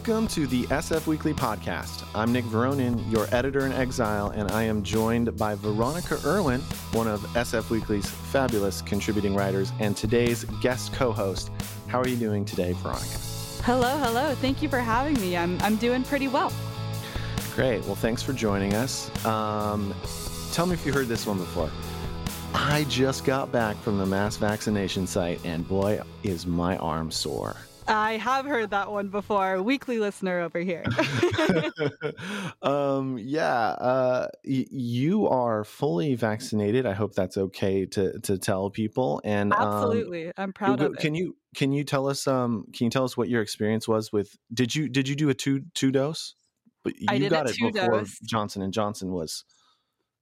Welcome to the SF Weekly podcast. I'm Nick Veronin, your editor in exile, and I am joined by Veronica Irwin, one of SF Weekly's fabulous contributing writers, and today's guest co host. How are you doing today, Veronica? Hello, hello. Thank you for having me. I'm, I'm doing pretty well. Great. Well, thanks for joining us. Um, tell me if you heard this one before. I just got back from the mass vaccination site, and boy, is my arm sore. I have heard that one before. Weekly listener over here. um, yeah, uh, y- you are fully vaccinated. I hope that's okay to to tell people. And um, absolutely, I'm proud of it. Can you can you tell us um can you tell us what your experience was with? Did you did you do a two two dose? But you got it before dose. Johnson and Johnson was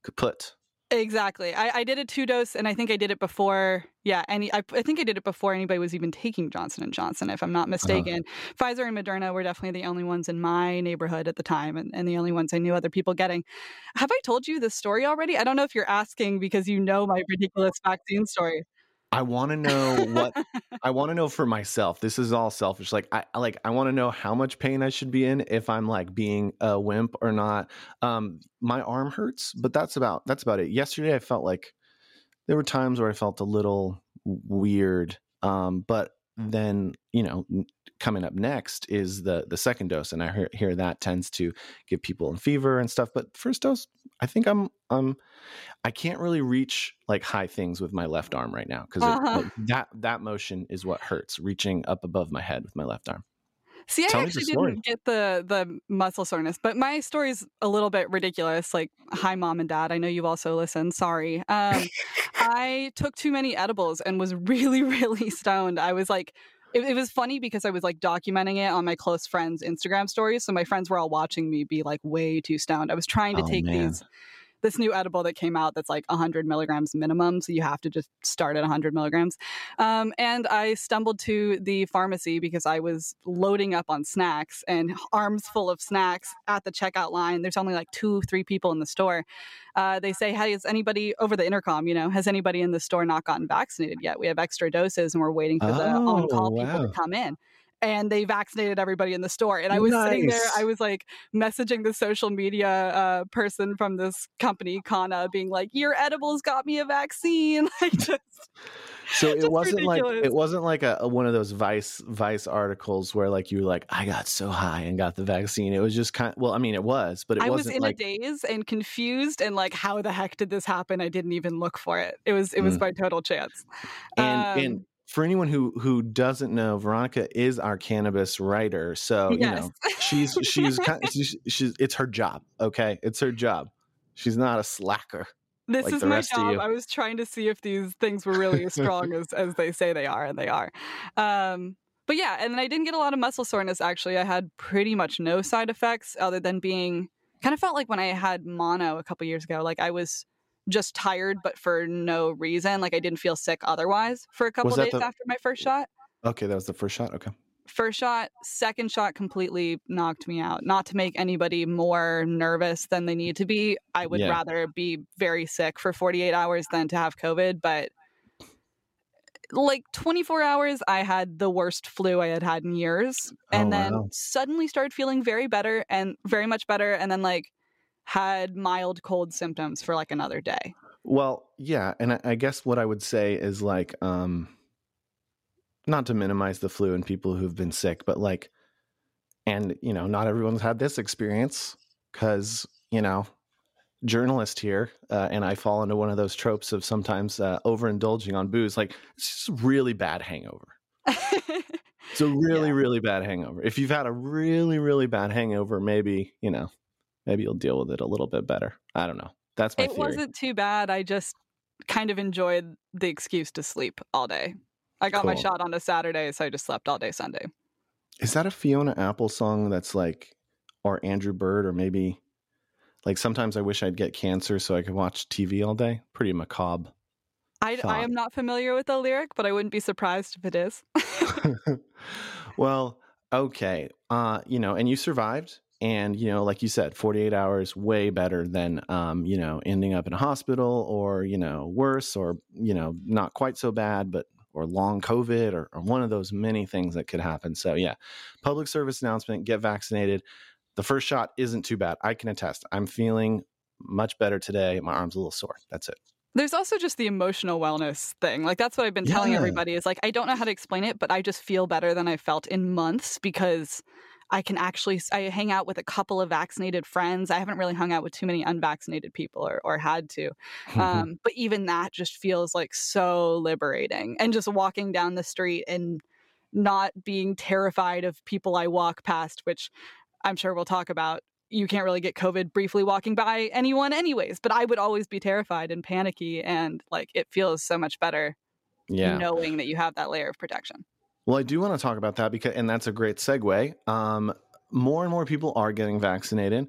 kaput. Exactly. I, I, did a two dose, and I think I did it before. Yeah, any. I, I think I did it before anybody was even taking Johnson and Johnson, if I'm not uh-huh. mistaken. Uh-huh. Pfizer and Moderna were definitely the only ones in my neighborhood at the time, and, and the only ones I knew other people getting. Have I told you this story already? I don't know if you're asking because you know my ridiculous vaccine story. I want to know what I want to know for myself. This is all selfish. Like I like I want to know how much pain I should be in if I'm like being a wimp or not. Um my arm hurts, but that's about that's about it. Yesterday I felt like there were times where I felt a little weird. Um but then, you know, coming up next is the the second dose and I hear, hear that tends to give people a fever and stuff, but first dose I think I'm I'm I can't really reach like high things with my left arm right now because uh-huh. like, that that motion is what hurts, reaching up above my head with my left arm. See, Tell I actually didn't get the the muscle soreness, but my story's a little bit ridiculous. Like, hi, mom and dad. I know you also listen. Sorry. Um, I took too many edibles and was really, really stoned. I was like it, it, was funny because I was like documenting it on my close friends' Instagram stories. So my friends were all watching me be like way too stoned. I was trying to oh, take man. these this new edible that came out that's like 100 milligrams minimum. So you have to just start at 100 milligrams. Um, and I stumbled to the pharmacy because I was loading up on snacks and arms full of snacks at the checkout line. There's only like two, three people in the store. Uh, they say, Hey, has anybody over the intercom, you know, has anybody in the store not gotten vaccinated yet? We have extra doses and we're waiting for oh, the on call wow. people to come in and they vaccinated everybody in the store. And I was nice. sitting there, I was like messaging the social media uh, person from this company, Kana, being like, "Your edibles got me a vaccine." like just, so it wasn't ridiculous. like it wasn't like a, a, one of those Vice Vice articles where like you were like, "I got so high and got the vaccine." It was just kind. Of, well, I mean, it was, but it I wasn't. was in like, a daze and confused and like, how the heck did this happen? I didn't even look for it. It was it was mm. by total chance. And um, and for anyone who who doesn't know, Veronica is our cannabis writer. So yes. you know she's she's, kind she's she's it's her job. Okay, it's her job. She's not a slacker. This like is my job. I was trying to see if these things were really as strong as as they say they are, and they are. Um, but yeah, and then I didn't get a lot of muscle soreness. Actually, I had pretty much no side effects other than being kind of felt like when I had mono a couple years ago. Like I was just tired, but for no reason. Like I didn't feel sick otherwise for a couple days the... after my first shot. Okay, that was the first shot. Okay. First shot, second shot completely knocked me out. Not to make anybody more nervous than they need to be. I would yeah. rather be very sick for 48 hours than to have COVID, but like 24 hours i had the worst flu i had had in years and oh, then wow. suddenly started feeling very better and very much better and then like had mild cold symptoms for like another day. Well, yeah, and I, I guess what I would say is like, um, not to minimize the flu and people who've been sick, but like, and you know, not everyone's had this experience because you know, journalist here, uh, and I fall into one of those tropes of sometimes uh, overindulging on booze. Like, it's just really bad hangover. it's a really, yeah. really bad hangover. If you've had a really, really bad hangover, maybe you know maybe you'll deal with it a little bit better. I don't know. That's my it theory. wasn't too bad. I just kind of enjoyed the excuse to sleep all day. I got cool. my shot on a Saturday, so I just slept all day Sunday. Is that a Fiona Apple song that's like, or Andrew Bird, or maybe like sometimes I wish I'd get cancer so I could watch TV all day? Pretty macabre. I, I am not familiar with the lyric, but I wouldn't be surprised if it is. well, okay. Uh, you know, and you survived and you know like you said 48 hours way better than um, you know ending up in a hospital or you know worse or you know not quite so bad but or long COVID or, or one of those many things that could happen. So yeah, public service announcement: get vaccinated. The first shot isn't too bad. I can attest. I'm feeling much better today. My arm's a little sore. That's it. There's also just the emotional wellness thing. Like that's what I've been telling everybody is like I don't know how to explain it, but I just feel better than I felt in months because I can actually I hang out with a couple of vaccinated friends. I haven't really hung out with too many unvaccinated people or, or had to. Um, but even that just feels like so liberating. And just walking down the street and not being terrified of people I walk past, which I'm sure we'll talk about. You can't really get COVID briefly walking by anyone, anyways. But I would always be terrified and panicky, and like it feels so much better yeah. knowing that you have that layer of protection. Well, I do want to talk about that because, and that's a great segue. Um, more and more people are getting vaccinated.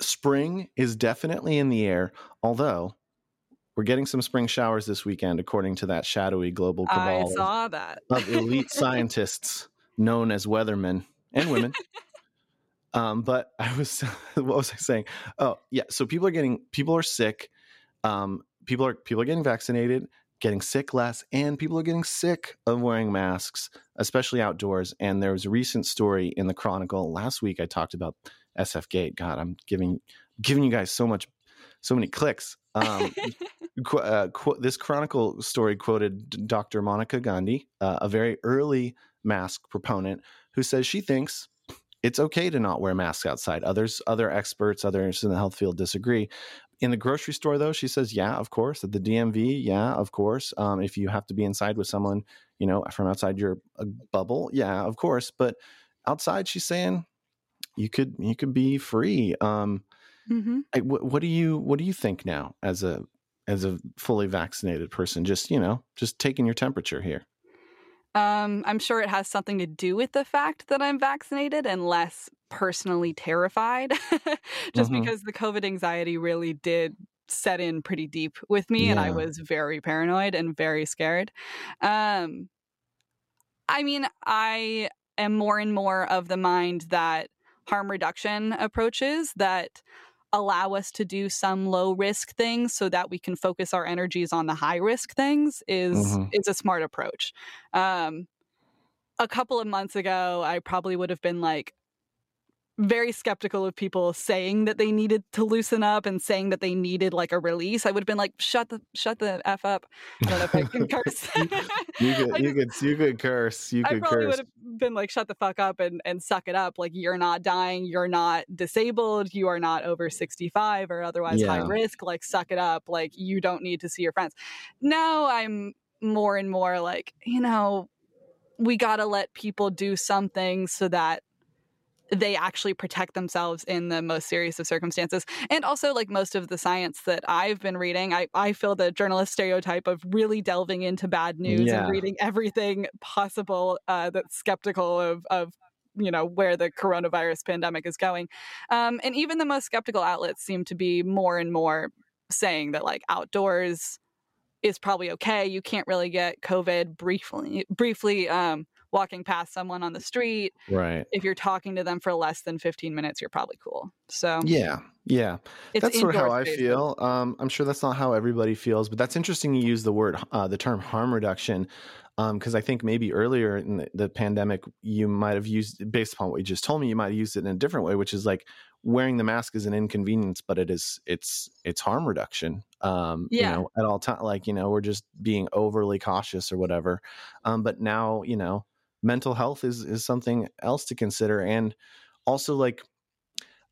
Spring is definitely in the air, although we're getting some spring showers this weekend, according to that shadowy global cabal of- saw that. of elite scientists known as weathermen and women. Um, but I was, what was I saying? Oh, yeah. So people are getting, people are sick. Um, people are people are getting vaccinated, getting sick less, and people are getting sick of wearing masks, especially outdoors. And there was a recent story in the Chronicle last week. I talked about SF Gate. God, I'm giving giving you guys so much, so many clicks. Um, qu- uh, qu- this Chronicle story quoted Dr. Monica Gandhi, uh, a very early mask proponent, who says she thinks it's okay to not wear masks outside. Others, other experts, others in the health field disagree. In the grocery store, though, she says, yeah, of course. At the DMV, yeah, of course. Um, if you have to be inside with someone, you know, from outside your uh, bubble, yeah, of course. But outside, she's saying you could you could be free. Um, hmm I, what, what do you what do you think now as a as a fully vaccinated person? Just you know, just taking your temperature here. Um, I'm sure it has something to do with the fact that I'm vaccinated and less personally terrified, just Mhm. because the COVID anxiety really did set in pretty deep with me, and I was very paranoid and very scared. Um, I mean, I am more and more of the mind that harm reduction approaches that allow us to do some low risk things so that we can focus our energies on the high risk things is Mhm. is a smart approach. Um, a couple of months ago, I probably would have been like very skeptical of people saying that they needed to loosen up and saying that they needed like a release. I would have been like, shut the shut the f up. I don't know if I can curse. You I could you could you could curse. You I could probably curse. would have been like, shut the fuck up and, and suck it up. Like, you're not dying. You're not disabled. You are not over 65 or otherwise high risk. Like, suck it up. Like, you don't need to see your friends. Now I'm more and more like, you know, we got to let people do something so that they actually protect themselves in the most serious of circumstances. And also, like most of the science that I've been reading, I, I feel the journalist stereotype of really delving into bad news Yeah. and reading everything possible uh, that's skeptical of, of you know where the coronavirus pandemic is going um, and even the most skeptical outlets seem to be more and more saying that like outdoors is probably okay you can't really get covid briefly briefly um, walking past someone on the street right. if you're talking to them for less than 15 minutes, you're probably cool. So Yeah. Yeah. that's sort of how I feel. Um, I'm sure that's not how everybody feels, but that's interesting. You use the word, uh, the term harm reduction, because I think maybe earlier in the, the pandemic, you might have used, based upon what you just told me, you might have used it in a different way, which is like wearing the mask is an inconvenience, but it is, it's, it's harm reduction. Um, Yeah. you know, at all time, like you know, we're just being overly cautious or whatever. Um, but now, you know, mental health is is something else to consider, and also like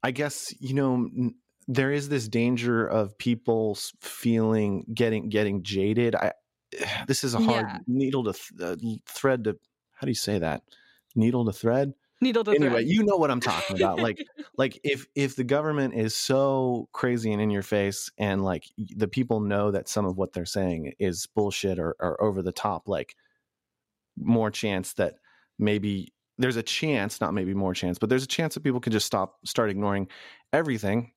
I guess you know n- there is this danger of people feeling getting getting jaded. I this is a hard Yeah. needle to th- uh, thread to. How do you say that? Needle to thread. Needle to Anyway, thread. you know what I'm talking about. Like, like if if the government is so crazy and in your face, and like the people know that some of what they're saying is bullshit or, or over the top, like more chance that maybe there's a chance, not maybe more chance, but there's a chance that people can just stop, start ignoring everything.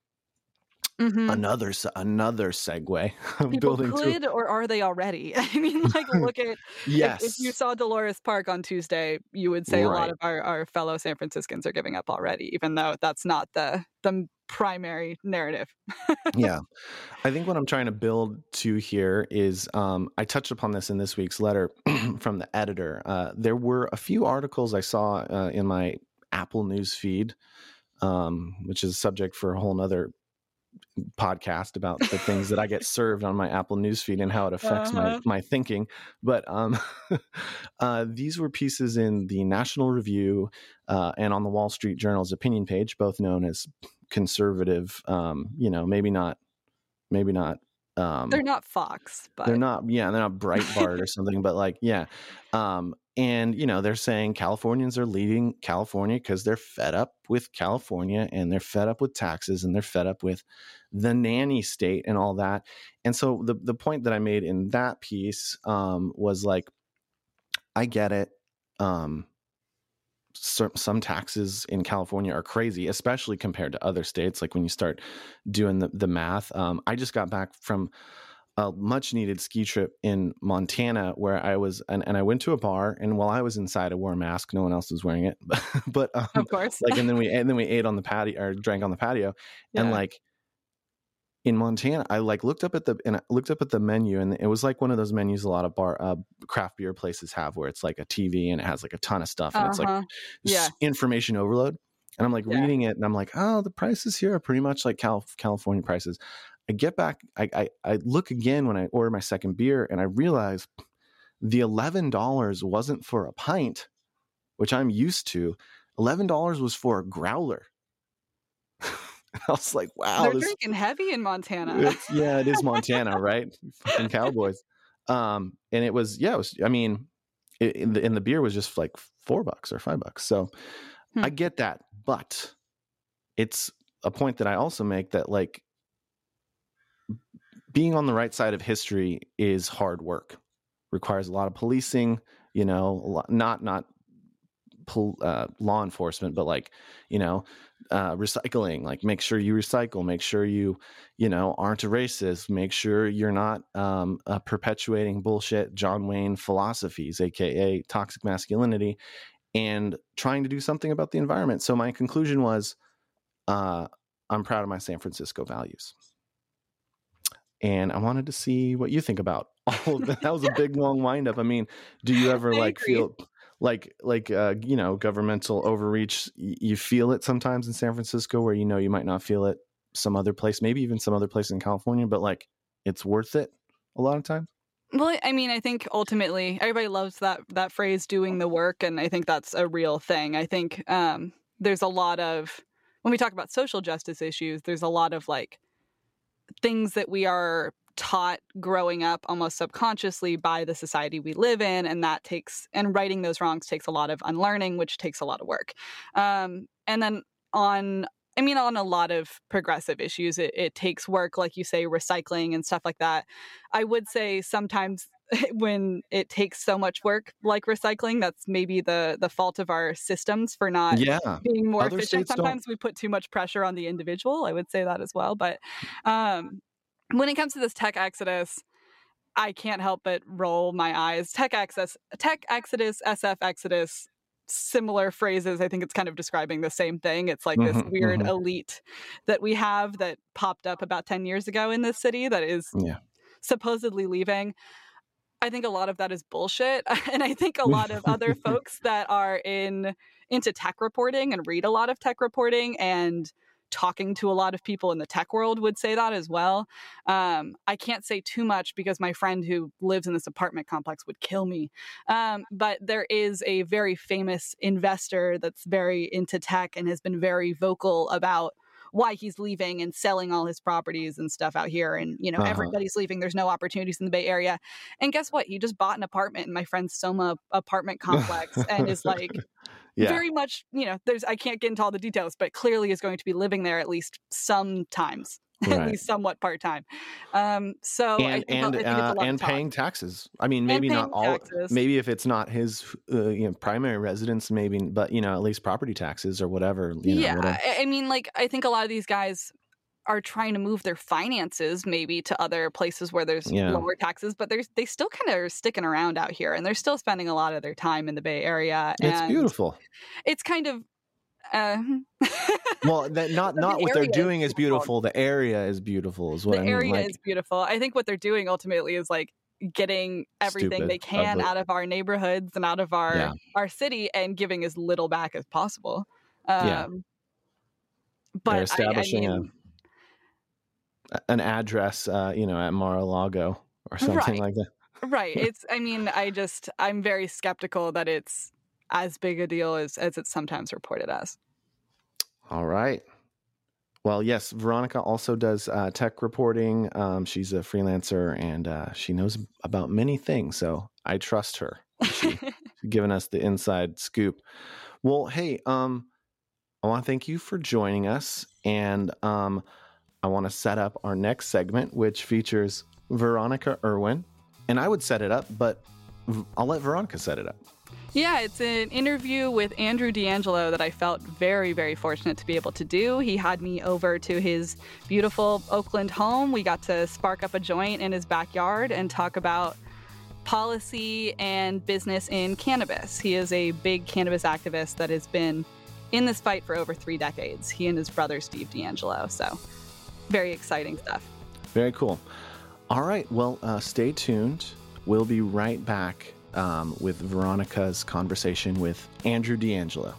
Mhm. Another another segue, People building to could, or are they already? I mean, like, look at if- yes, if, you saw Dolores Park on Tuesday, you would say a lot of our, our fellow San Franciscans are giving up already, even though that's not the the primary narrative. yeah. I think what I'm trying to build to here is um, I touched upon this in this week's letter from the editor. Uh, there were a few articles I saw uh, in my Apple News feed, um, which is a subject for a whole nother podcast about the things that I get served on my Apple newsfeed and how it affects uh-huh. my my thinking. But um, uh, these were pieces in the National Review uh, and on the Wall Street Journal's opinion page, both known as conservative. Um, you know, maybe not, maybe not. Um, they're not Fox, but they're not. Yeah, they're not Breitbart or something. But like, yeah. Um, and you know they're saying californians are leaving california because they're fed up with california and they're fed up with taxes and they're fed up with the nanny state and all that and so the, the point that i made in that piece um, was like i get it um, some, some taxes in california are crazy especially compared to other states like when you start doing the, the math um, i just got back from a much needed ski trip in Montana where I was, and, and I went to a bar, and while I was inside, I wore a mask. No one else was wearing it, but um, of course, like, and then we and then we ate on the patio or drank on the patio, yeah. and like in Montana, I like looked up at the and I looked up at the menu, and it was like one of those menus a lot of bar uh, craft beer places have, where it's like a TV and it has like a ton of stuff, and uh-huh. it's like uh-huh. yeah. information overload. And I'm like yeah. reading it, and I'm like, oh, the prices here are pretty much like Cal- California prices. I get back, I, I, I look again when I order my second beer and I realize the $11 wasn't for a pint, which I'm used to. $11 was for a growler. I was like, wow. They're this, drinking heavy in Montana. yeah, it is Montana, right? Fucking cowboys. Um, and it was, yeah, it was, I mean, it, in the, and the beer was just like four bucks or five bucks. So hmm. I get that. But it's a point that I also make that like being on the right side of history is hard work requires a lot of policing you know not not uh, law enforcement but like you know uh, recycling like make sure you recycle make sure you you know aren't a racist make sure you're not um, uh, perpetuating bullshit john wayne philosophies aka toxic masculinity and trying to do something about the environment so my conclusion was uh, i'm proud of my san francisco values and I wanted to see what you think about all of that. That was a big long windup. I mean, do you ever I like agree. feel like like uh, you know governmental overreach? You feel it sometimes in San Francisco, where you know you might not feel it some other place, maybe even some other place in California, but like it's worth it a lot of times. Well, I mean, I think ultimately everybody loves that that phrase "doing the work," and I think that's a real thing. I think um, there's a lot of when we talk about social justice issues, there's a lot of like things that we are taught growing up almost subconsciously by the society we live in and that takes and righting those wrongs takes a lot of unlearning which takes a lot of work um, and then on i mean on a lot of progressive issues it, it takes work like you say recycling and stuff like that i would say sometimes when it takes so much work like recycling that's maybe the the fault of our systems for not yeah. being more Other efficient sometimes don't. we put too much pressure on the individual i would say that as well but um, when it comes to this tech exodus i can't help but roll my eyes tech access tech exodus sf exodus similar phrases i think it's kind of describing the same thing it's like mm-hmm, this weird mm-hmm. elite that we have that popped up about 10 years ago in this city that is yeah. supposedly leaving I think a lot of that is bullshit. And I think a lot of other folks that are in into tech reporting and read a lot of tech reporting and talking to a lot of people in the tech world would say that as well. Um, I can't say too much because my friend who lives in this apartment complex would kill me. Um, but there is a very famous investor that's very into tech and has been very vocal about why he's leaving and selling all his properties and stuff out here. And, you know, uh-huh. everybody's leaving. There's no opportunities in the Bay Area. And guess what? He just bought an apartment in my friend's Soma apartment complex and is like, yeah. very much, you know, there's, I can't get into all the details, but clearly is going to be living there at least sometimes. Right. at least somewhat part time. Um, so and and uh, and paying taxes. I mean, maybe not all. Taxes. Maybe if it's not his uh, you know primary residence, maybe, but you know at least property taxes or whatever. yeah, know, whatever. I mean, like I think a lot of these guys are trying to move their finances maybe to other places where there's yeah. lower taxes, but there's they still kind of are sticking around out here, and they're still spending a lot of their time in the Bay Area. It's beautiful. It's kind of Uh, well, that not not what they're doing is beautiful. beautiful. The area is beautiful, is what the I mean. area like, is beautiful. I think what they're doing ultimately is like getting everything Stupid they can the- out of our neighborhoods and out of our Yeah. our city and giving as little back as possible. Um, Yeah. But they're I- establishing I mean, a an address, uh, you know, at Mar-a-Lago or something Right. like that. right. It's. I mean, I just. I'm very skeptical that it's as big a deal as as it's sometimes reported as. All right. Well, yes, Veronica also does uh, tech reporting. Um, she's a freelancer and uh, she knows about many things. So I trust her. She's giving us the inside scoop. Well, hey, um, I want to thank you for joining us. And um, I want to set up our next segment, which features Veronica Irwin. And I would set it up, but I'll let Veronica set it up. Yeah, it's an interview with Andrew DeAngelo that I felt very, very fortunate to be able to do. He had me over to his beautiful Oakland home. We got to spark up a joint in his backyard and talk about policy and business in cannabis. He is a big cannabis activist that has been in this fight for over three decades. He and his brother, Steve DeAngelo. So, very exciting stuff. Very cool. All right. Well, uh, stay tuned. We'll be right back um, with Veronica's conversation with Andrew DeAngelo.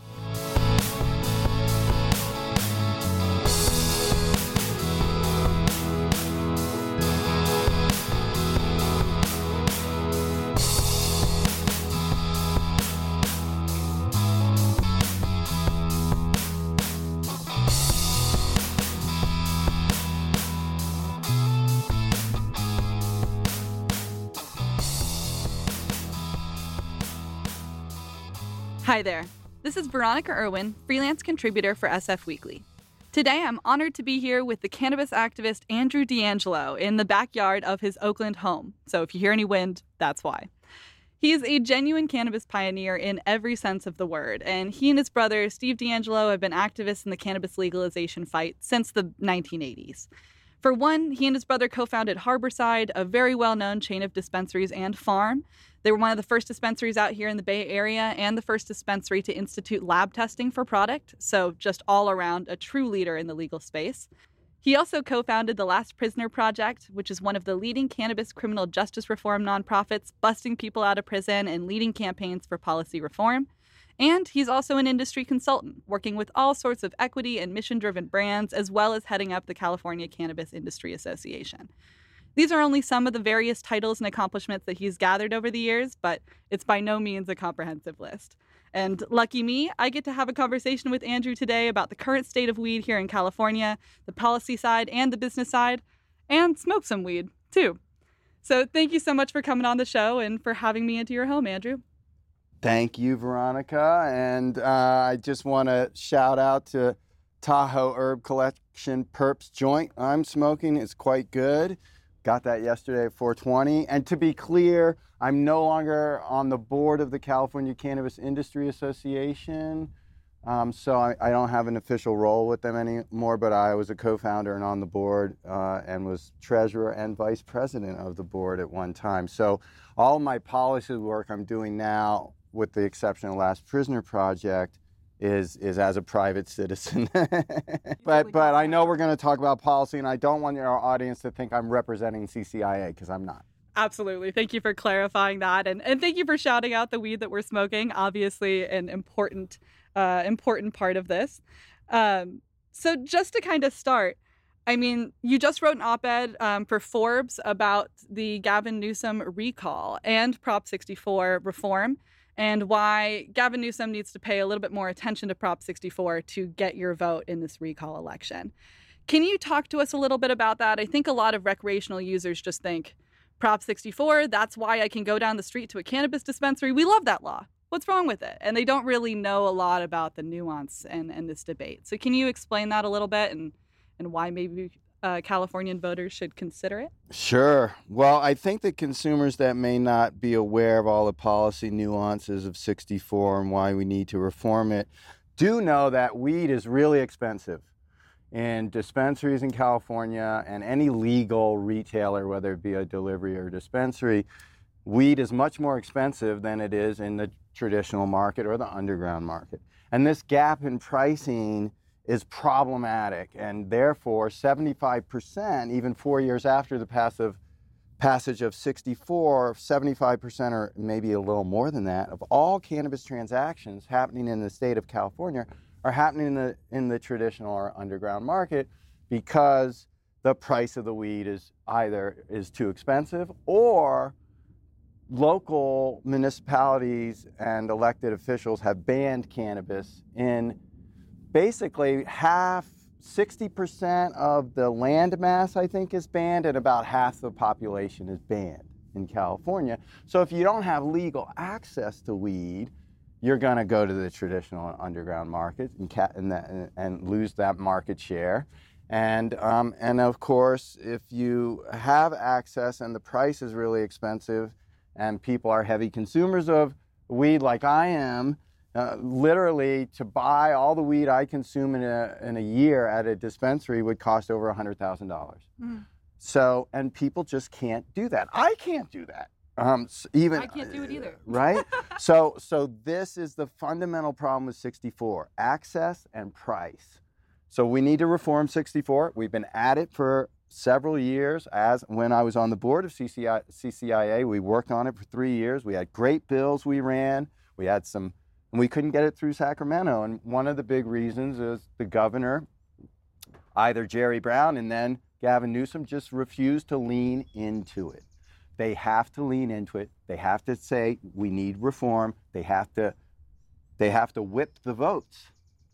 Hi there. This is Veronica Irwin, freelance contributor for SF Weekly. Today, I'm honored to be here with the cannabis activist Andrew DeAngelo in the backyard of his Oakland home. So if you hear any wind, that's why. He is a genuine cannabis pioneer in every sense of the word, and he and his brother, Steve DeAngelo, have been activists in the cannabis legalization fight since the 1980s. For one, he and his brother co founded Harborside, a very well known chain of dispensaries and farm. They were one of the first dispensaries out here in the Bay Area and the first dispensary to institute lab testing for product, so just all around a true leader in the legal space. He also co founded the Last Prisoner Project, which is one of the leading cannabis criminal justice reform nonprofits, busting people out of prison and leading campaigns for policy reform. And he's also an industry consultant, working with all sorts of equity and mission driven brands, as well as heading up the California Cannabis Industry Association. These are only some of the various titles and accomplishments that he's gathered over the years, but it's by no means a comprehensive list. And lucky me, I get to have a conversation with Andrew today about the current state of weed here in California, the policy side and the business side, and smoke some weed too. So thank you so much for coming on the show and for having me into your home, Andrew. Thank you, Veronica. And uh, I just want to shout out to Tahoe Herb Collection Perps joint I'm smoking. It's quite good. Got that yesterday at 420. And to be clear, I'm no longer on the board of the California Cannabis Industry Association. Um, so I, I don't have an official role with them anymore, but I was a co-founder and on the board uh, and was treasurer and vice president of the board at one time. So all my policy work I'm doing now, with the exception of Last Prisoner Project, is is as a private citizen. but but I know we're going to talk about policy, and I don't want our audience to think I'm representing CCIA because I'm not. Absolutely. Thank you for clarifying that. And, and thank you for shouting out the weed that we're smoking. Obviously, an important, uh, important part of this. Um, so, just to kind of start, I mean, you just wrote an op ed um, for Forbes about the Gavin Newsom recall and Prop 64 reform and why Gavin Newsom needs to pay a little bit more attention to Prop 64 to get your vote in this recall election. Can you talk to us a little bit about that? I think a lot of recreational users just think, Prop 64, that's why I can go down the street to a cannabis dispensary. We love that law. What's wrong with it? And they don't really know a lot about the nuance and, and this debate. So, can you explain that a little bit and, and why maybe uh, Californian voters should consider it? Sure. Well, I think that consumers that may not be aware of all the policy nuances of 64 and why we need to reform it do know that weed is really expensive in dispensaries in California and any legal retailer, whether it be a delivery or dispensary. Weed is much more expensive than it is in the traditional market or the underground market. And this gap in pricing is problematic, and therefore 75%, even four years after the passive passage of 64, 75% or maybe a little more than that of all cannabis transactions happening in the state of California are happening in the in the traditional or underground market because the price of the weed is either is too expensive or local municipalities and elected officials have banned cannabis in basically half 60% of the land mass i think is banned and about half the population is banned in california. So if you don't have legal access to weed you're going to go to the traditional underground market and, ca- and, that, and lose that market share. And, um, and of course, if you have access and the price is really expensive and people are heavy consumers of weed like I am, uh, literally to buy all the weed I consume in a, in a year at a dispensary would cost over $100,000. Mm. So, and people just can't do that. I can't do that. Um, even I can't do it either. right? so, so this is the fundamental problem with 64: access and price. So we need to reform 64. We've been at it for several years. As when I was on the board of CCI, CCIA, we worked on it for three years. We had great bills we ran. We had some, and we couldn't get it through Sacramento. And one of the big reasons is the governor, either Jerry Brown and then Gavin Newsom, just refused to lean into it. They have to lean into it. They have to say we need reform. They have to, they have to whip the votes.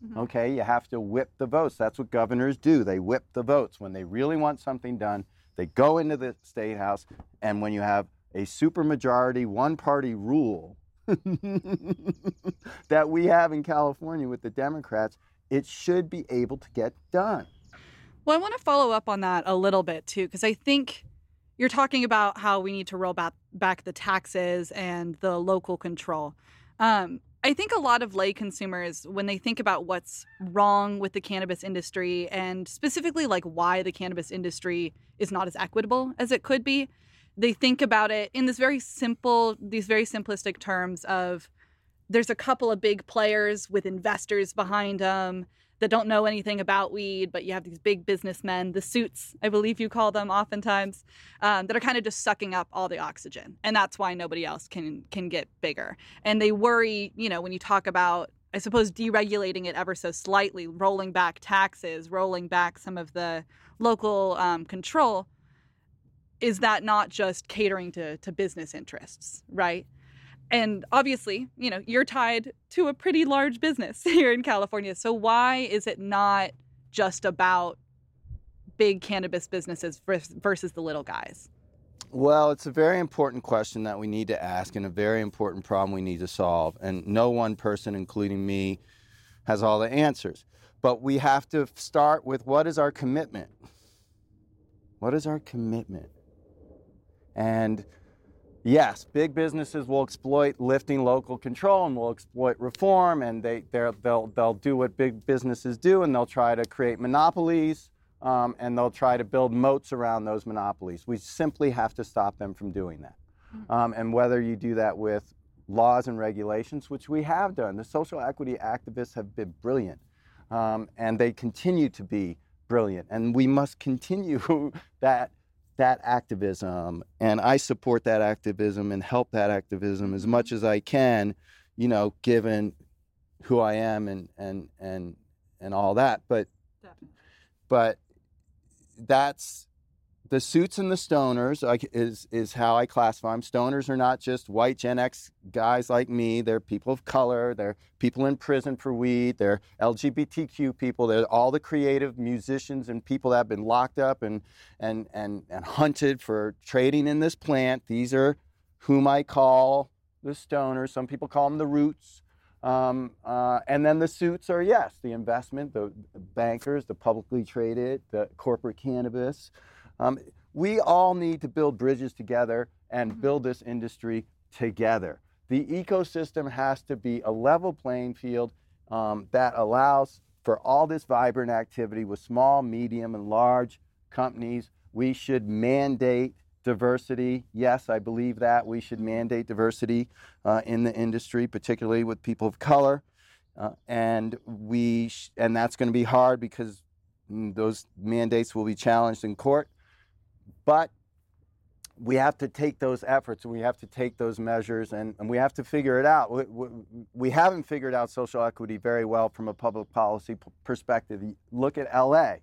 Mm-hmm. Okay, you have to whip the votes. That's what governors do. They whip the votes. When they really want something done, they go into the state house, and when you have a supermajority one party rule that we have in California with the Democrats, it should be able to get done. Well, I want to follow up on that a little bit too, because I think you're talking about how we need to roll back, back the taxes and the local control. Um, I think a lot of lay consumers, when they think about what's wrong with the cannabis industry and specifically like why the cannabis industry is not as equitable as it could be, they think about it in this very simple, these very simplistic terms of there's a couple of big players with investors behind them that don't know anything about weed, but you have these big businessmen, the suits, I believe you call them oftentimes, um, that are kind of just sucking up all the oxygen, and that's why nobody else can can get bigger. And they worry, you know, when you talk about, I suppose, deregulating it ever so slightly, rolling back taxes, rolling back some of the local um, control. Is that not just catering to to business interests, right? And obviously, you know, you're tied to a pretty large business here in California. So why is it not just about big cannabis businesses versus the little guys? Well, it's a very important question that we need to ask and a very important problem we need to solve. And no one person, including me, has all the answers. But we have to start with what is our commitment? What is our commitment? And yes, big businesses will exploit lifting local control and will exploit reform, and they they'll they'll do what big businesses do, and they'll try to create monopolies, um, and they'll try to build moats around those monopolies. We simply have to stop them from doing that. Hmm. Um, and whether you do that with laws and regulations, which we have done, the social equity activists have been brilliant, um, and they continue to be brilliant, and we must continue that that activism and I support that activism and help that activism as much as I can, you know, given who I am and and and and all that. But Definitely. but that's the suits and the stoners is is how I classify them. Stoners are not just white Gen X guys like me. They're people of color. They're people in prison for weed. They're LGBTQ people. They're all the creative musicians and people that have been locked up and and and and hunted for trading in this plant. These are whom I call the stoners. Some people call them the roots. Um, uh, and then the suits are yes, the investment, the bankers, the publicly traded, the corporate cannabis. Um, we all need to build bridges together and mm-hmm. build this industry together. The ecosystem has to be a level playing field um, that allows for all this vibrant activity with small, medium, and large companies. We should mandate diversity. Yes, I believe that. We should mandate diversity uh, in the industry, particularly with people of color. Uh, and we sh- and that's going to be hard because mm, those mandates will be challenged in court. But we have to take those efforts and we have to take those measures and, and we have to figure it out. We, we, we, haven't figured out social equity very well from a public policy p- perspective. Look at LA.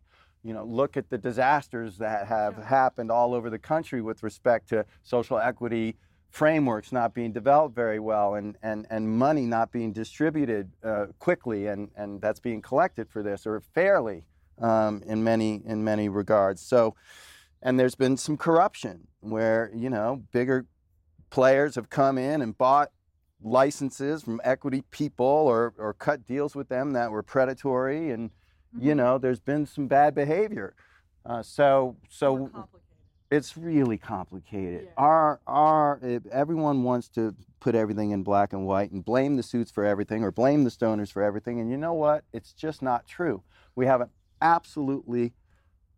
You know, look at the disasters that have yeah. happened all over the country with respect to social equity frameworks not being developed very well and, and, and money not being distributed uh, quickly and, and that's being collected for this or fairly um, in many in many regards. So and there's been some corruption where you know bigger players have come in and bought licenses from equity people or, or cut deals with them that were predatory. And mm-hmm. you know there's been some bad behavior. Uh, so so it's really complicated. Yeah. our our everyone wants to put everything in black and white and blame the suits for everything or blame the stoners for everything. And you know what? It's just not true. We have an absolutely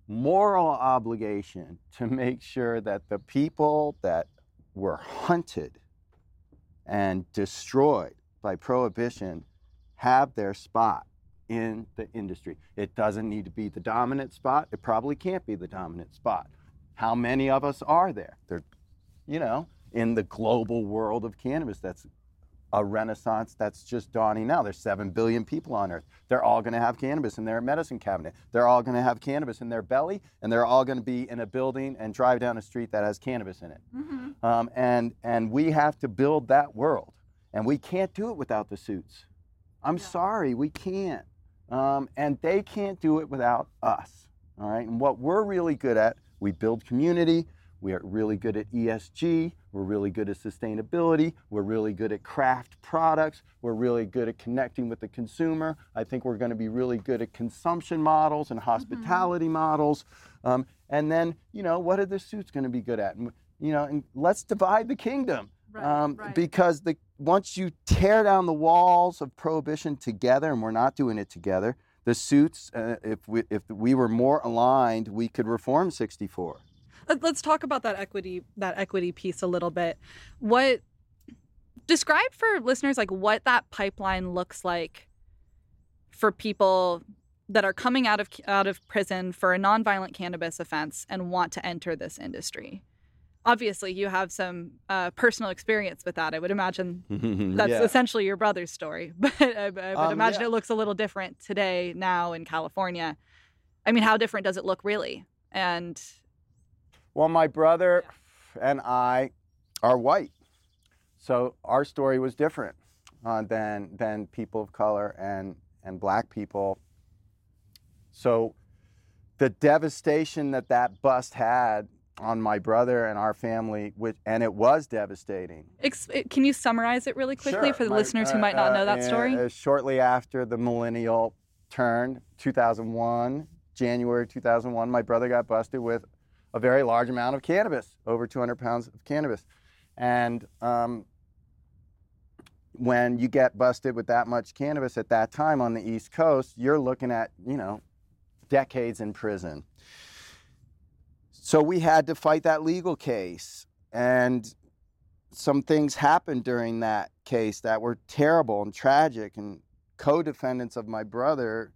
moral obligation to make sure that the people that were hunted and destroyed by prohibition have their spot in the industry. It doesn't need to be the dominant spot. It probably can't be the dominant spot. How many of us are there? There, you know, in the global world of cannabis that's a renaissance that's just dawning now. There's 7 billion people on earth. They're all going to have cannabis in their medicine cabinet. They're all going to have cannabis in their belly, and they're all going to be in a building and drive down a street that has cannabis in it. Mm-hmm. Um, and, and we have to build that world. And we can't do it without the suits. I'm yeah. sorry, we can't. Um, and they can't do it without us. All right. And what we're really good at, we build community, we are really good at ESG. We're really good at sustainability. We're really good at craft products. We're really good at connecting with the consumer. I think we're going to be really good at consumption models and hospitality mm-hmm. models. Um, and then, you know, what are the suits going to be good at? And, you know, and let's divide the kingdom. Right, um, right. Because the once you tear down the walls of prohibition together, and we're not doing it together, the suits, uh, if we if we were more aligned, we could reform 64. Let's talk about that equity that equity piece a little bit. What describe for listeners like what that pipeline looks like for people that are coming out of out of prison for a nonviolent cannabis offense and want to enter this industry. Obviously, you have some uh, personal experience with that. I would imagine that's yeah. essentially your brother's story, but I, I would um, imagine yeah. it looks a little different today now in California. I mean, how different does it look really? And well, my brother and I are white, so our story was different uh, than than people of color and and black people. So the devastation that that bust had on my brother and our family, which, and it was devastating. Ex- can you summarize it really quickly sure. for the my, listeners who might not know that uh, story? Uh, shortly after the millennial turn, 2001, January 2001, my brother got busted with a very large amount of cannabis, over 200 pounds of cannabis. And um, when you get busted with that much cannabis at that time on the East Coast, you're looking at, you know, decades in prison. So we had to fight that legal case. And some things happened during that case that were terrible and tragic. And co defendants of my brother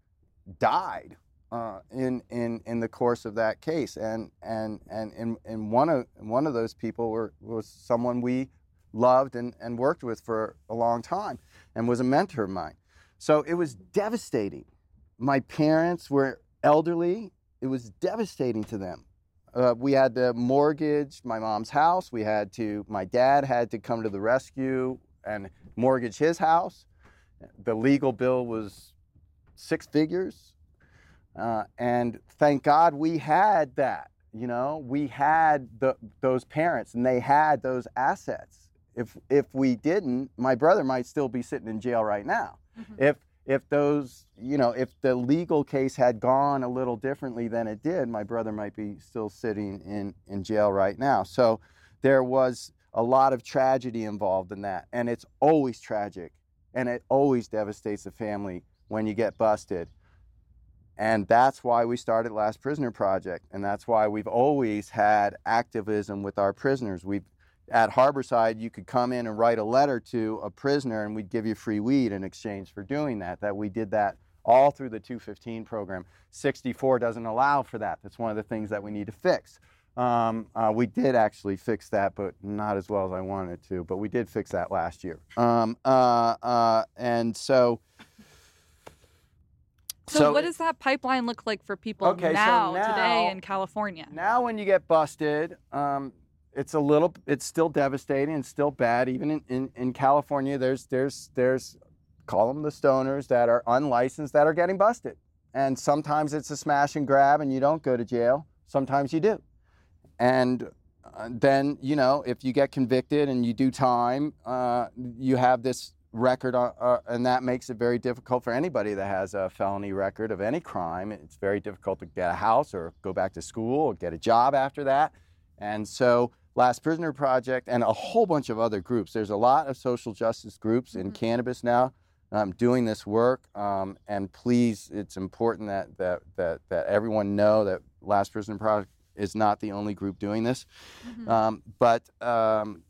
died uh, in in in the course of that case, and and and and, and one of one of those people were, was someone we loved and, and worked with for a long time, and was a mentor of mine. So it was devastating. My parents were elderly. It was devastating to them. Uh, we had to mortgage my mom's house. We had to. My dad had to come to the rescue and mortgage his house. The legal bill was six figures uh, and thank God we had that. You know, we had the, those parents and they had those assets. If if we didn't, my brother might still be sitting in jail right now. Mm-hmm. If if those, you know, if the legal case had gone a little differently than it did, my brother might be still sitting in, in jail right now. So there was a lot of tragedy involved in that. And it's always tragic and it always devastates the family when you get busted. And that's why we started Last Prisoner Project. And that's why we've always had activism with our prisoners. We've at Harborside, you could come in and write a letter to a prisoner, and we'd give you free weed in exchange for doing that. That we did that all through the 215 program. 64 doesn't allow for that. That's one of the things that we need to fix. Um, uh, we did actually fix that, but not as well as I wanted to. But we did fix that last year. Um, uh, uh, and so, So, what does that pipeline look like for people Okay, so now, today in California? now when you get busted, um, it's a little, it's still devastating and still bad. Even in, in, in California, there's there's there's call them the stoners that are unlicensed that are getting busted, and sometimes it's a smash and grab, and you don't go to jail. Sometimes you do, and uh, then you know if you get convicted and you do time, uh, you have this record, uh, uh, and that makes it very difficult for anybody that has a felony record of any crime. It's very difficult to get a house or go back to school or get a job after that. And so, Last Prisoner Project and a whole bunch of other groups. There's a lot of social justice groups in Mhm. cannabis now um, doing this work. Um, and please, it's important that, that that that everyone know that Last Prisoner Project is not the only group doing this. Mhm. Um, but um,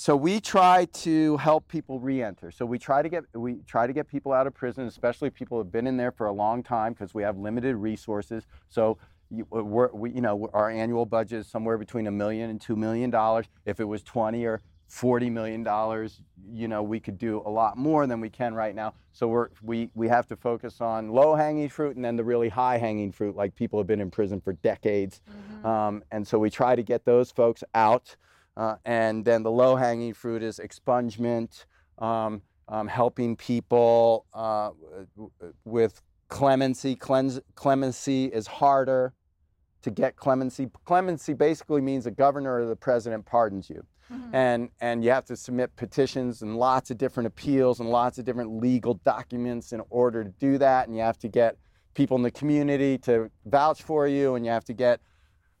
so we try to help people re-enter. So we try to get we try to get people out of prison, especially people who have been in there for a long time, because we have limited resources. So you, we're, we, you know, our annual budget is somewhere between a million and two million dollars. If it was twenty or forty million dollars, you know, we could do a lot more than we can right now. So we're we we have to focus on low-hanging fruit and then the really high-hanging fruit, like people have been in prison for decades. Mhm. Um, and so we try to get those folks out. Uh, and then the low hanging fruit is expungement, um, um, helping people uh, with clemency. Cleanse, clemency is harder to get clemency. Clemency basically means the governor or the president pardons you. Mhm. And, and you have to submit petitions and lots of different appeals and lots of different legal documents in order to do that. And you have to get people in the community to vouch for you, and you have to get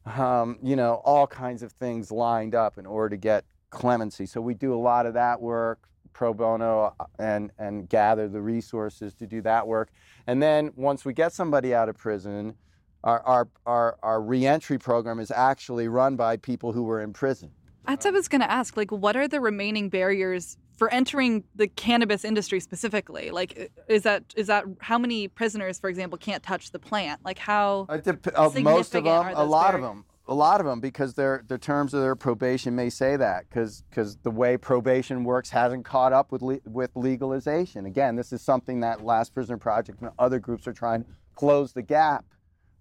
um, you know, all kinds of things lined up in order to get clemency. So we do a lot of that work pro bono uh, and and gather the resources to do that work. And then once we get somebody out of prison, our our our, our reentry program is actually run by people who were in prison. That's what I was going to ask. Like, what are the remaining barriers for entering the cannabis industry specifically? Like, is that is that how many prisoners, for example, can't touch the plant? Like, how? It dep- of most of them, a lot of them, a lot of them, because their the terms of their probation may say that, because because the way probation works hasn't caught up with le- with legalization. Again, this is something that Last Prisoner Project and other groups are trying to close the gap.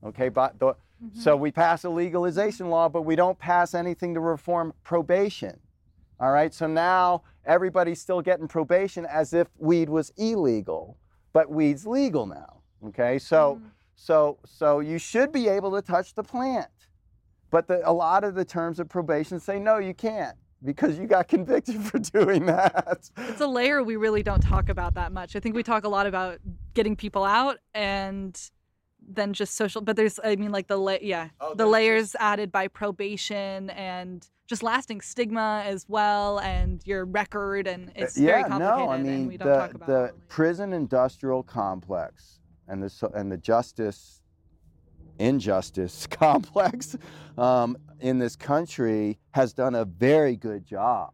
Okay, but the, so mm-hmm. we pass a legalization law, but we don't pass anything to reform probation. All right, so now everybody's still getting probation as if weed was illegal, but weed's legal now. Okay, so. Mhm. So, so you should be able to touch the plant, but the, a lot of the terms of probation say no, you can't because you got convicted for doing that. It's a layer we really don't talk about that much. I think we talk a lot about getting people out and then just social, but there's, I mean, like the la- yeah, Oh, the layers added by probation and just lasting stigma as well, and your record, and it's very Uh, yeah, complicated. no, I and mean we don't the talk about the prison industrial complex and the and the justice injustice complex um, in this country has done a very good job.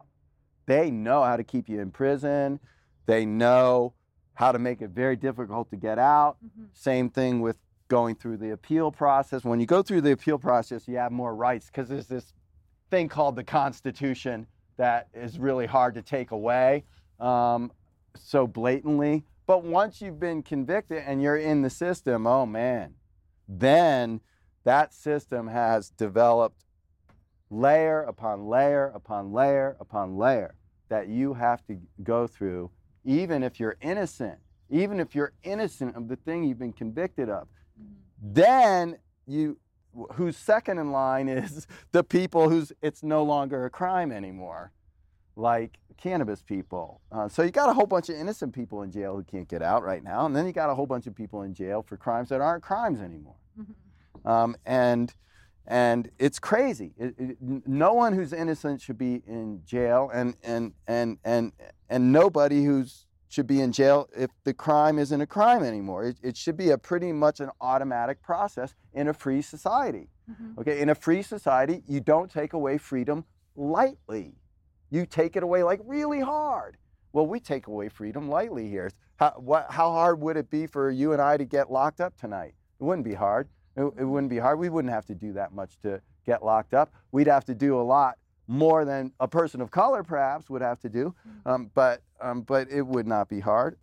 They know how to keep you in prison. They know how to make it very difficult to get out. Mhm. Same thing with going through the appeal process. When you go through the appeal process, you have more rights because there's this thing called the Constitution that is really hard to take away um, so blatantly. But once you've been convicted and you're in the system, oh man, then that system has developed layer upon layer upon layer upon layer that you have to go through, even if you're innocent, even if you're innocent of the thing you've been convicted of. Then you, who's second in line is the people who's it's no longer a crime anymore, like cannabis people. Uh, so you got a whole bunch of innocent people in jail who can't get out right now, and then you got a whole bunch of people in jail for crimes that aren't crimes anymore. Mhm. Um, and and it's crazy. It, it, no one who's innocent should be in jail, and and and and and nobody who's should be in jail if the crime isn't a crime anymore. It, it should be a pretty much an automatic process in a free society. Mhm. Okay, in a free society, you don't take away freedom lightly. You take it away like really hard. Well, we take away freedom lightly here. How, what, how hard would it be for you and I to get locked up tonight? It wouldn't be hard. It, it wouldn't be hard. We wouldn't have to do that much to get locked up. We'd have to do a lot more than a person of color perhaps would have to do, um, but um, but it would not be hard.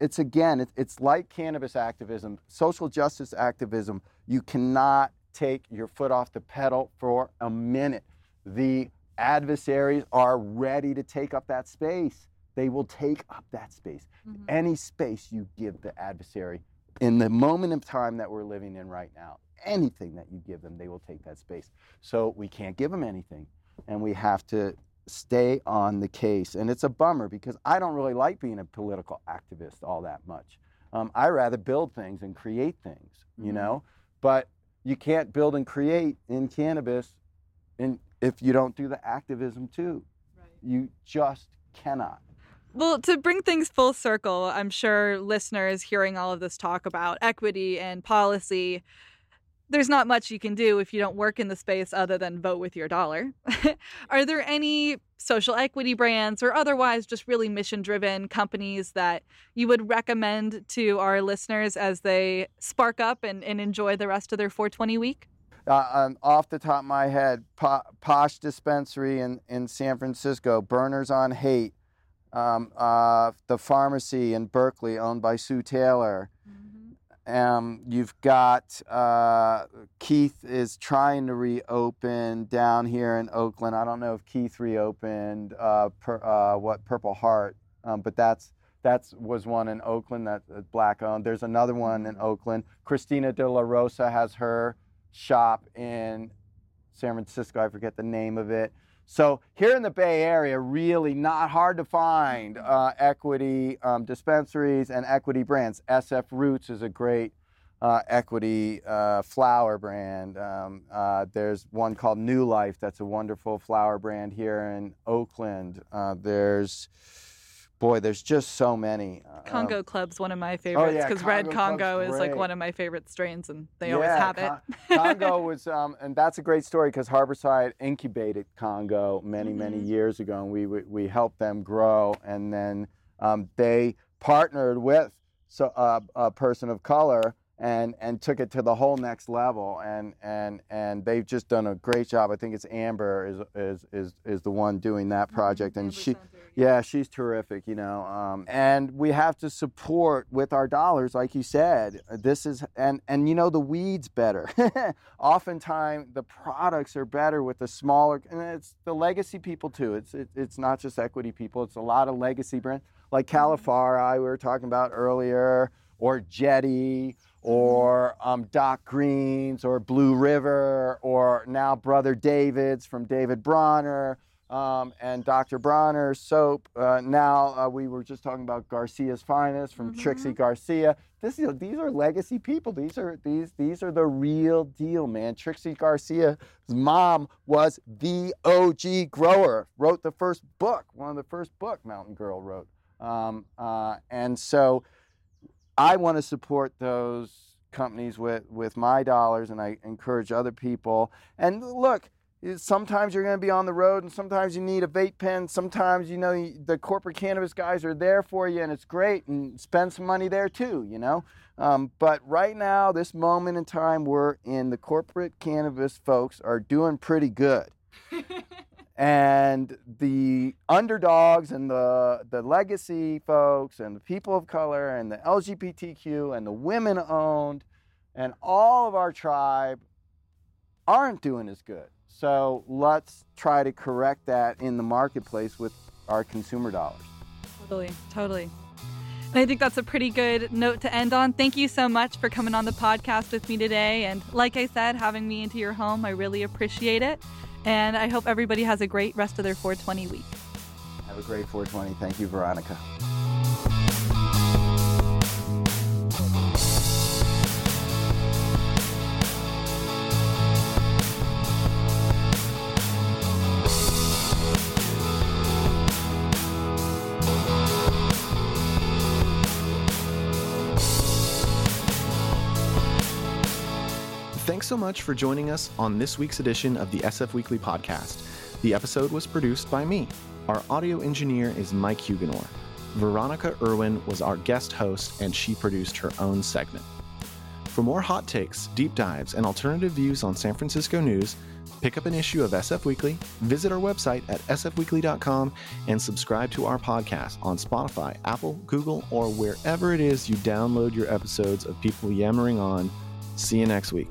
It's again, it, it's like cannabis activism, social justice activism. You cannot take your foot off the pedal for a minute. The adversaries are ready to take up that space. They will take up that space. Mhm. Any space you give the adversary in the moment of time that we're living in right now, anything that you give them, they will take that space. So we can't give them anything, and we have to stay on the case. And it's a bummer because I don't really like being a political activist all that much. Um, I rather build things and create things, you Mhm. know. But you can't build and create in cannabis, in if you don't do the activism too. Right. You just cannot. Well, to bring things full circle, I'm sure listeners hearing all of this talk about equity and policy, there's not much you can do if you don't work in the space other than vote with your dollar. Are there any social equity brands or otherwise just really mission driven companies that you would recommend to our listeners as they spark up and, and enjoy the rest of their 420 week? uh, um, off the top of my head, po- Posh Dispensary in, in San Francisco, Berner's on Haight, um, uh, the Farmacy in Berkeley owned by Sue Taylor. Um, you've got uh, Keith is trying to reopen down here in Oakland. I don't know if Keith reopened uh, per, uh, what Purple Heart, um, but that's that's was one in Oakland that that's black owned. There's another one in Oakland. Christina De La Rosa has her shop in San Francisco. I forget the name of it. So here in the Bay Area, really not hard to find uh, equity um, dispensaries and equity brands. SF Roots is a great uh, equity uh, flower brand. Um, uh, there's one called New Life that's a wonderful flower brand here in Oakland. Uh, there's, boy, there's just so many. Um, Congo Club's one of my favorites yeah, because Red Congo Club's is like one of my favorite strains and they always Yeah, have it. Congo was, um, and that's a great story because Harborside incubated Congo many, many Mhm. years ago, and we we we helped them grow, and then um, they partnered with so uh, a person of color and and took it to the whole next level, and and and they've just done a great job. I think it's Amber is is is is the one doing that project, and she. Yeah, she's terrific, you know. Um, and we have to support with our dollars, like you said. This is and and you know the weeds better. Oftentimes the products are better with the smaller, and it's the legacy people too. It's it, it's not just equity people. It's a lot of legacy brands like Califari we were talking about earlier, or Jetty, or um, Doc Greens, or Blue River, or now Brother David's from David Bronner um, and Dr. Bronner's soap. Uh, now uh, we were just talking about Garcia's Finest from Trixie Garcia. This is, these are legacy people. These are these these are the real deal, man. Trixie Garcia's mom was the OG grower. Wrote the first book, one of the first book Mountain Girl wrote. Um, uh, and so I want to support those companies with with my dollars, and I encourage other people. And look, sometimes you're going to be on the road and sometimes you need a vape pen. Sometimes you know the corporate cannabis guys are there for you and it's great and spend some money there too you know? Um, but right now this moment in time we're in the corporate cannabis folks are doing pretty good and the underdogs and the the legacy folks and the people of color and the lgbtq and the women owned and all of our tribe aren't doing as good so let's try to correct that in the marketplace with our consumer dollars. Totally, totally. And I think that's a pretty good note to end on. Thank you so much for coming on the podcast with me today. And like I said, having me into your home, I really appreciate it. And I hope everybody has a great rest of their 420 week. Have a great 420. Thank you, Veronica. Thanks so much for joining us on this week's edition of the SF Weekly podcast. The episode was produced by me, Our audio engineer is Mike Huguenor. Veronica Irwin was our guest host, and she produced her own segment. For more hot takes, deep dives, and alternative views on San Francisco news, pick up an issue of SF Weekly, visit our website at sfweekly.com, and subscribe to our podcast on Spotify, Apple, Google, or wherever it is you download your episodes of people yammering on. See you next week.